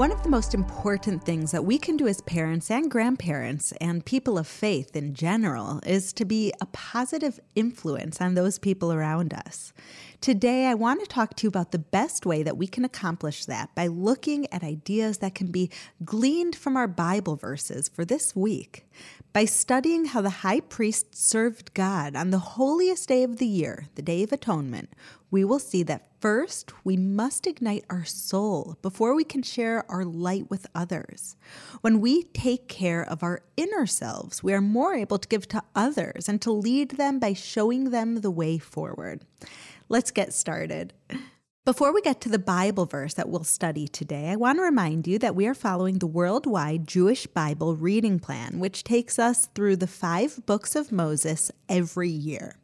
One of the most important things that we can do as parents and grandparents and people of faith in general is to be a positive influence on those people around us. Today, I want to talk to you about the best way that we can accomplish that by looking at ideas that can be gleaned from our Bible verses for this week. By studying how the high priest served God on the holiest day of the year, the Day of Atonement, we will see that first we must ignite our soul before we can share our light with others. When we take care of our inner selves, we are more able to give to others and to lead them by showing them the way forward. Let's get started. Before we get to the Bible verse that we'll study today, I want to remind you that we are following the worldwide Jewish Bible reading plan, which takes us through the five books of Moses every year.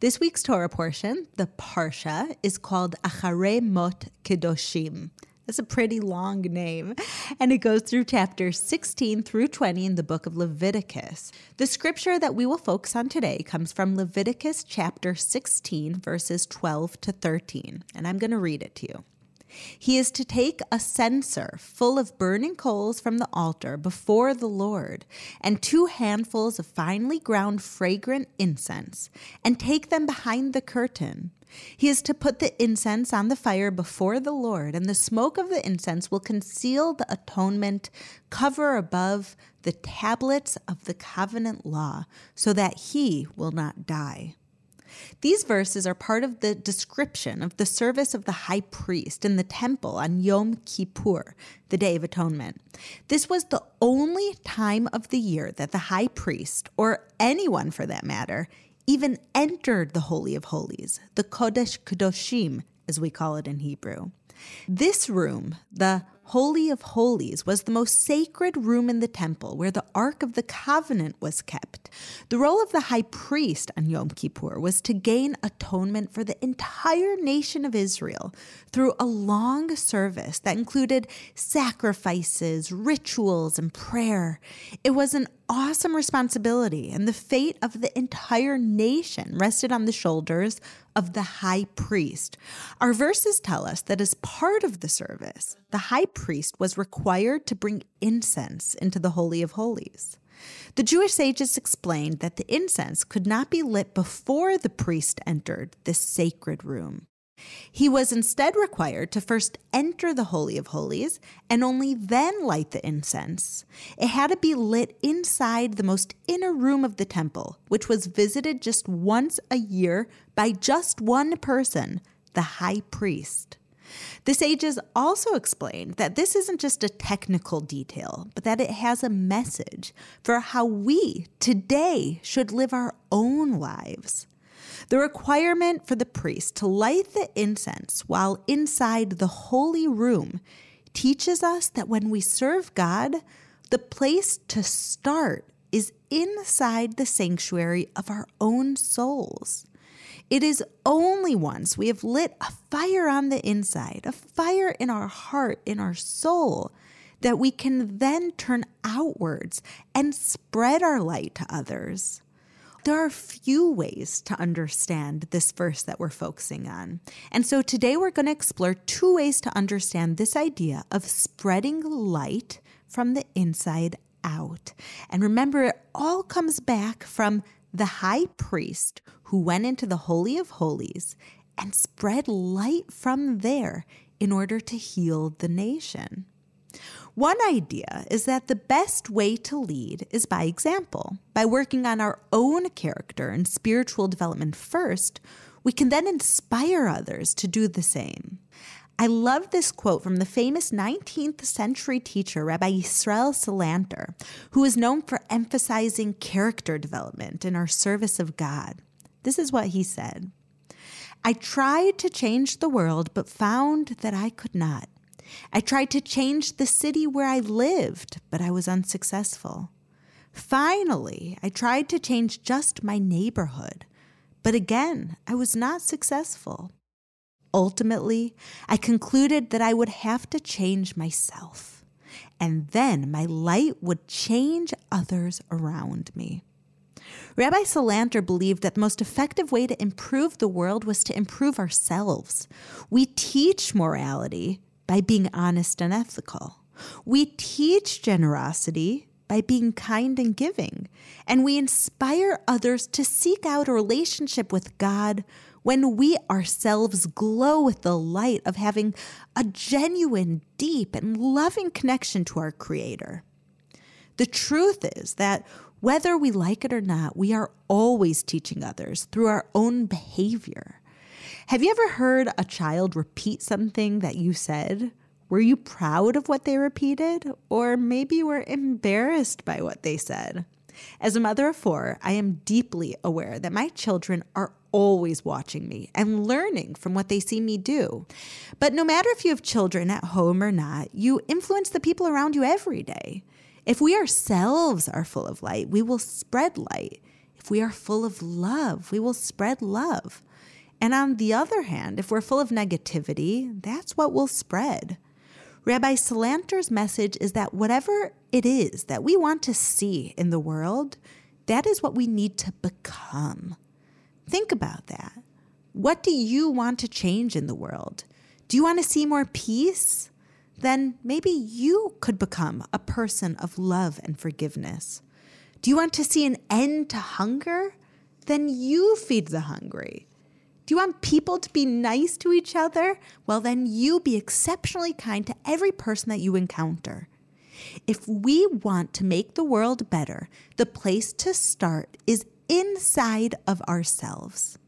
This week's Torah portion, the Parsha, is called Acharei Mot Kedoshim. That's a pretty long name. And it goes through chapters 16 through 20 in the book of Leviticus. The scripture that we will focus on today comes from Leviticus chapter 16, verses 12 to 13. And I'm going to read it to you. He is to take a censer full of burning coals from the altar before the Lord, and two handfuls of finely ground fragrant incense, and take them behind the curtain. He is to put the incense on the fire before the Lord, and the smoke of the incense will conceal the atonement, cover above the tablets of the covenant law, so that he will not die. These verses are part of the description of the service of the high priest in the temple on Yom Kippur, the Day of Atonement. This was the only time of the year that the high priest, or anyone for that matter, even entered the Holy of Holies, the Kodesh Kedoshim, as we call it in Hebrew. This room, the Holy of Holies was the most sacred room in the temple where the Ark of the Covenant was kept. The role of the high priest on Yom Kippur was to gain atonement for the entire nation of Israel through a long service that included sacrifices, rituals, and prayer. It was an awesome responsibility, and the fate of the entire nation rested on the shoulders of the high priest. Our verses tell us that as part of the service, the high priest was required to bring incense into the Holy of Holies. The Jewish sages explained that the incense could not be lit before the priest entered this sacred room. He was instead required to first enter the Holy of Holies and only then light the incense. It had to be lit inside the most inner room of the temple, which was visited just once a year by just one person, the high priest. The sages also explained that this isn't just a technical detail, but that it has a message for how we today should live our own lives. The requirement for the priest to light the incense while inside the holy room teaches us that when we serve God, the place to start is inside the sanctuary of our own souls. It is only once we have lit a fire on the inside, a fire in our heart, in our soul, that we can then turn outwards and spread our light to others. There are few ways to understand this verse that we're focusing on. And so today we're going to explore two ways to understand this idea of spreading light from the inside out. And remember, it all comes back from the high priest who went into the Holy of Holies and spread light from there in order to heal the nation. One idea is that the best way to lead is by example. By working on our own character and spiritual development first, we can then inspire others to do the same. I love this quote from the famous 19th century teacher, Rabbi Yisrael Salanter, who is known for emphasizing character development in our service of God. This is what he said I tried to change the world, but found that I could not. I tried to change the city where I lived, but I was unsuccessful. Finally, I tried to change just my neighborhood, but again, I was not successful. Ultimately, I concluded that I would have to change myself, and then my light would change others around me. Rabbi Salanter believed that the most effective way to improve the world was to improve ourselves. We teach morality by being honest and ethical. We teach generosity by being kind and giving. And we inspire others to seek out a relationship with God when we ourselves glow with the light of having a genuine, deep, and loving connection to our Creator. The truth is that whether we like it or not, we are always teaching others through our own behavior. Have you ever heard a child repeat something that you said? Were you proud of what they repeated? Or maybe you were embarrassed by what they said? As a mother of four, I am deeply aware that my children are always watching me and learning from what they see me do. But no matter if you have children at home or not, you influence the people around you every day. If we ourselves are full of light, we will spread light. If we are full of love, we will spread love. And on the other hand, if we're full of negativity, that's what will spread. Rabbi Salanter's message is that whatever it is that we want to see in the world, that is what we need to become. Think about that. What do you want to change in the world? Do you want to see more peace? then maybe you could become a person of love and forgiveness. Do you want to see an end to hunger? Then you feed the hungry. You want people to be nice to each other? Well, then you be exceptionally kind to every person that you encounter. If we want to make the world better, the place to start is inside of ourselves.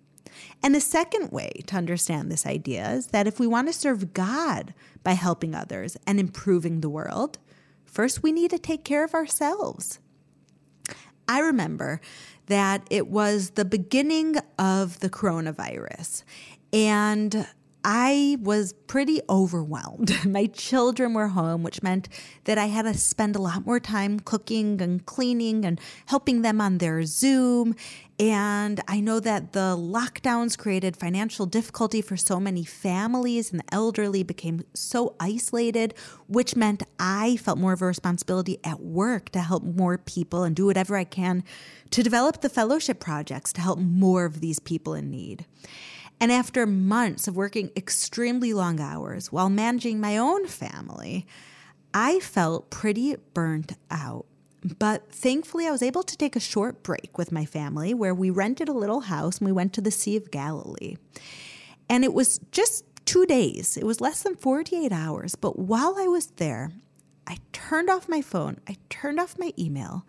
And the second way to understand this idea is that if we want to serve God by helping others and improving the world, first we need to take care of ourselves. I remember that it was the beginning of the coronavirus, and I was pretty overwhelmed. My children were home, which meant that I had to spend a lot more time cooking and cleaning and helping them on their Zoom. And I know that the lockdowns created financial difficulty for so many families, and the elderly became so isolated, which meant I felt more of a responsibility at work to help more people and do whatever I can to develop the fellowship projects to help more of these people in need. And after months of working extremely long hours while managing my own family, I felt pretty burnt out. But thankfully, I was able to take a short break with my family where we rented a little house and we went to the Sea of Galilee. And it was just two days, it was less than 48 hours. But while I was there, I turned off my phone, I turned off my email,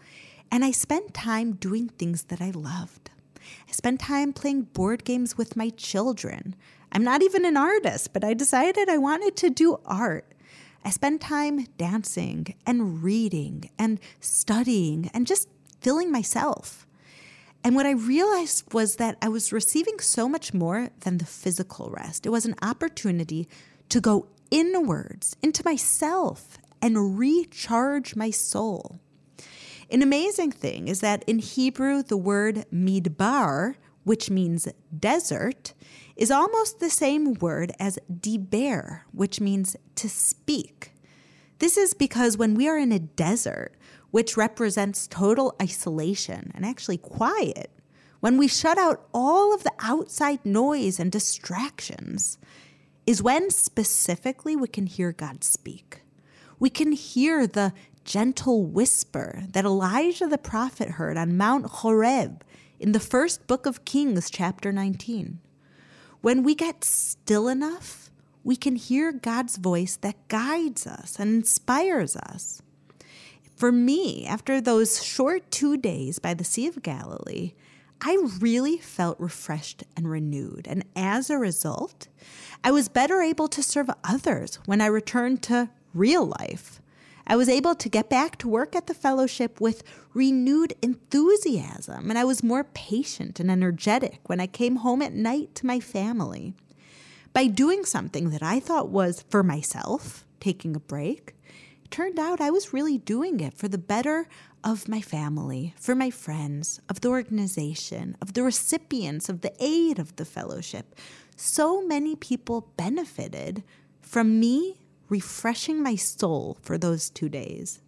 and I spent time doing things that I loved. I spent time playing board games with my children. I'm not even an artist, but I decided I wanted to do art. I spent time dancing and reading and studying and just feeling myself. And what I realized was that I was receiving so much more than the physical rest. It was an opportunity to go inwards into myself and recharge my soul. An amazing thing is that in Hebrew, the word midbar, which means desert, is almost the same word as diber, which means to speak. This is because when we are in a desert, which represents total isolation and actually quiet, when we shut out all of the outside noise and distractions, is when specifically we can hear God speak. We can hear the gentle whisper that Elijah the prophet heard on Mount Horeb in the first book of Kings, chapter 19. When we get still enough, we can hear God's voice that guides us and inspires us. For me, after those short two days by the Sea of Galilee, I really felt refreshed and renewed. And as a result, I was better able to serve others when I returned to real life. I was able to get back to work at the fellowship with renewed enthusiasm, and I was more patient and energetic when I came home at night to my family. By doing something that I thought was for myself, taking a break, it turned out I was really doing it for the better of my family, for my friends, of the organization, of the recipients of the aid of the fellowship. So many people benefited from me refreshing my soul for those two days.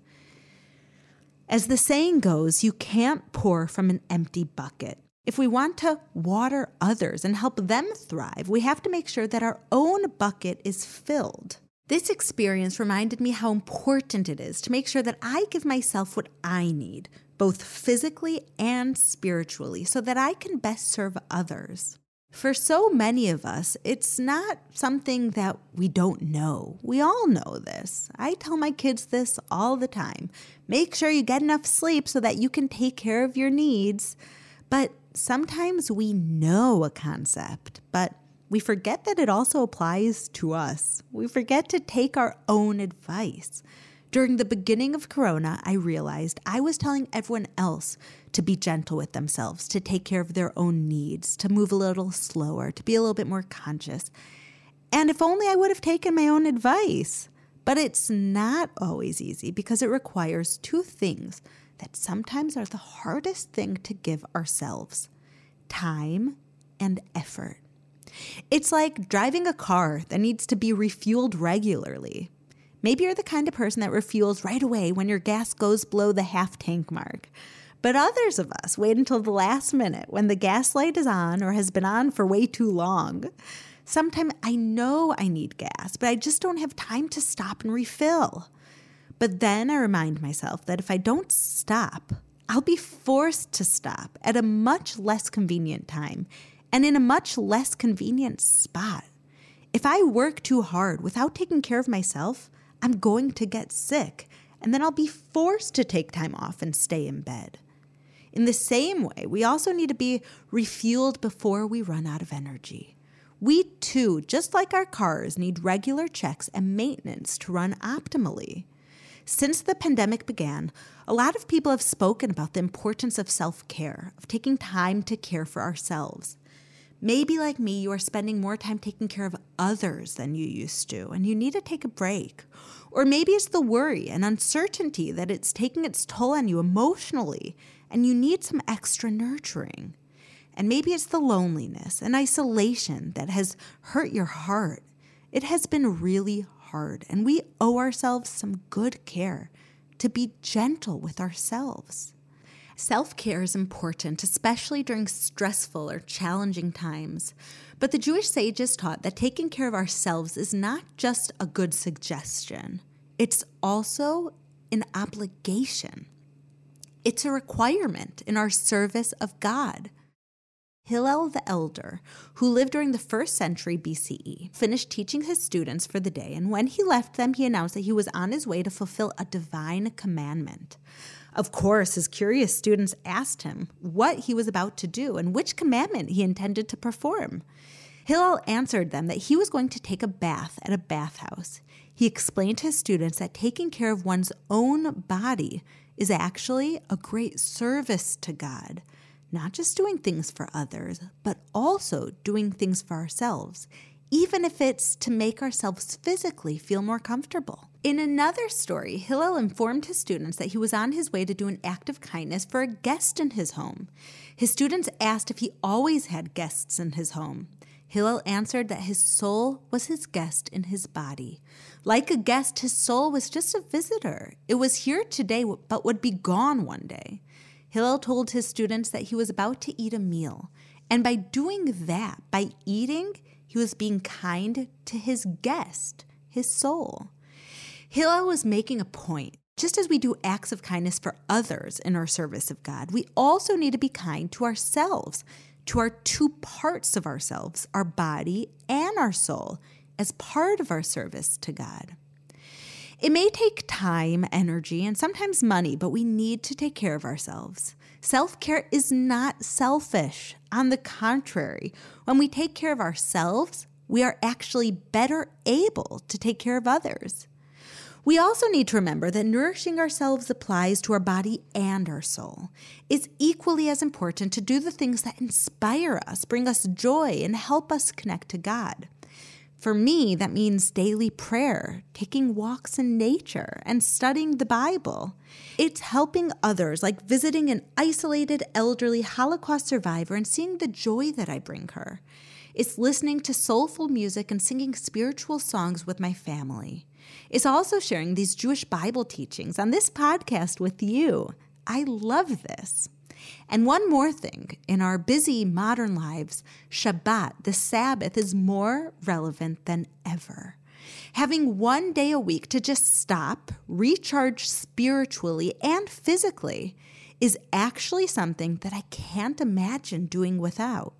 As the saying goes, you can't pour from an empty bucket. If we want to water others and help them thrive, we have to make sure that our own bucket is filled. This experience reminded me how important it is to make sure that I give myself what I need, both physically and spiritually, so that I can best serve others. For so many of us, it's not something that we don't know. We all know this. I tell my kids this all the time. Make sure you get enough sleep so that you can take care of your needs. But sometimes we know a concept, but we forget that it also applies to us. We forget to take our own advice. During the beginning of Corona, I realized I was telling everyone else to be gentle with themselves, to take care of their own needs, to move a little slower, to be a little bit more conscious. And if only I would have taken my own advice. But it's not always easy because it requires two things that sometimes are the hardest thing to give ourselves time and effort. It's like driving a car that needs to be refueled regularly. Maybe you're the kind of person that refuels right away when your gas goes below the half tank mark. But others of us wait until the last minute when the gas light is on or has been on for way too long. Sometimes I know I need gas, but I just don't have time to stop and refill. But then I remind myself that if I don't stop, I'll be forced to stop at a much less convenient time and in a much less convenient spot. If I work too hard without taking care of myself, I'm going to get sick, and then I'll be forced to take time off and stay in bed. In the same way, we also need to be refueled before we run out of energy. We too, just like our cars, need regular checks and maintenance to run optimally. Since the pandemic began, a lot of people have spoken about the importance of self care, of taking time to care for ourselves. Maybe, like me, you are spending more time taking care of others than you used to, and you need to take a break. Or maybe it's the worry and uncertainty that it's taking its toll on you emotionally, and you need some extra nurturing. And maybe it's the loneliness and isolation that has hurt your heart. It has been really hard, and we owe ourselves some good care to be gentle with ourselves. Self care is important, especially during stressful or challenging times. But the Jewish sages taught that taking care of ourselves is not just a good suggestion, it's also an obligation. It's a requirement in our service of God. Hillel the Elder, who lived during the first century BCE, finished teaching his students for the day, and when he left them, he announced that he was on his way to fulfill a divine commandment. Of course, his curious students asked him what he was about to do and which commandment he intended to perform. Hillel answered them that he was going to take a bath at a bathhouse. He explained to his students that taking care of one's own body is actually a great service to God, not just doing things for others, but also doing things for ourselves, even if it's to make ourselves physically feel more comfortable. In another story, Hillel informed his students that he was on his way to do an act of kindness for a guest in his home. His students asked if he always had guests in his home. Hillel answered that his soul was his guest in his body. Like a guest, his soul was just a visitor. It was here today, but would be gone one day. Hillel told his students that he was about to eat a meal. And by doing that, by eating, he was being kind to his guest, his soul. Hillel was making a point. Just as we do acts of kindness for others in our service of God, we also need to be kind to ourselves, to our two parts of ourselves, our body and our soul, as part of our service to God. It may take time, energy, and sometimes money, but we need to take care of ourselves. Self care is not selfish. On the contrary, when we take care of ourselves, we are actually better able to take care of others. We also need to remember that nourishing ourselves applies to our body and our soul. It's equally as important to do the things that inspire us, bring us joy, and help us connect to God. For me, that means daily prayer, taking walks in nature, and studying the Bible. It's helping others, like visiting an isolated elderly Holocaust survivor and seeing the joy that I bring her. It's listening to soulful music and singing spiritual songs with my family. It's also sharing these Jewish Bible teachings on this podcast with you. I love this. And one more thing in our busy modern lives, Shabbat, the Sabbath, is more relevant than ever. Having one day a week to just stop, recharge spiritually and physically, is actually something that I can't imagine doing without.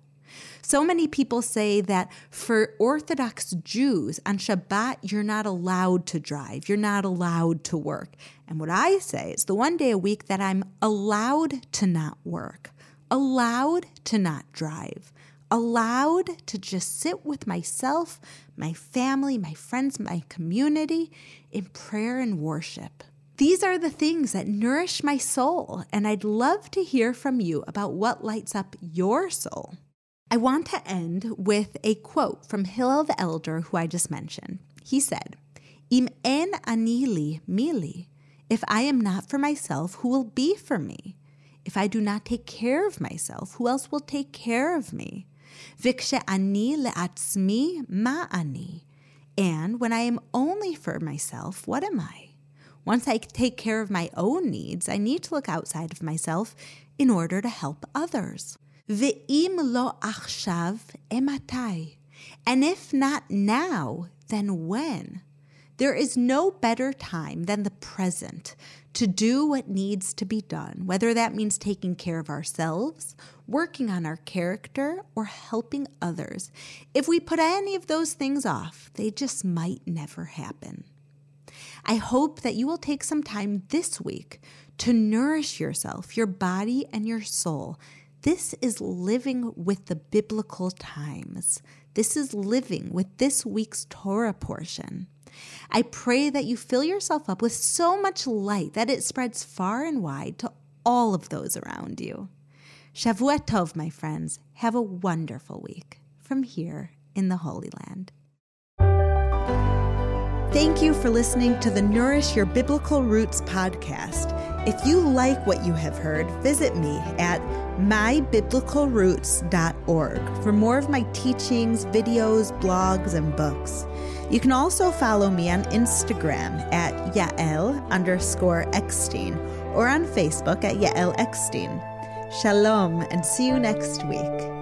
So many people say that for Orthodox Jews on Shabbat, you're not allowed to drive, you're not allowed to work. And what I say is the one day a week that I'm allowed to not work, allowed to not drive, allowed to just sit with myself, my family, my friends, my community in prayer and worship. These are the things that nourish my soul, and I'd love to hear from you about what lights up your soul. I want to end with a quote from Hillel the Elder, who I just mentioned. He said, Im en anili mili. If I am not for myself, who will be for me? If I do not take care of myself, who else will take care of me? Ani le'atzmi ma ani. And when I am only for myself, what am I? Once I take care of my own needs, I need to look outside of myself in order to help others. Ve'im lo achshav ematai. And if not now, then when? There is no better time than the present to do what needs to be done, whether that means taking care of ourselves, working on our character, or helping others. If we put any of those things off, they just might never happen. I hope that you will take some time this week to nourish yourself, your body, and your soul this is living with the biblical times. This is living with this week's Torah portion. I pray that you fill yourself up with so much light that it spreads far and wide to all of those around you. Shavua Tov, my friends. Have a wonderful week from here in the Holy Land. Thank you for listening to the Nourish Your Biblical Roots podcast. If you like what you have heard, visit me at mybiblicalroots.org for more of my teachings, videos, blogs, and books. You can also follow me on Instagram at Yael underscore Eckstein or on Facebook at Yael Eckstein. Shalom and see you next week.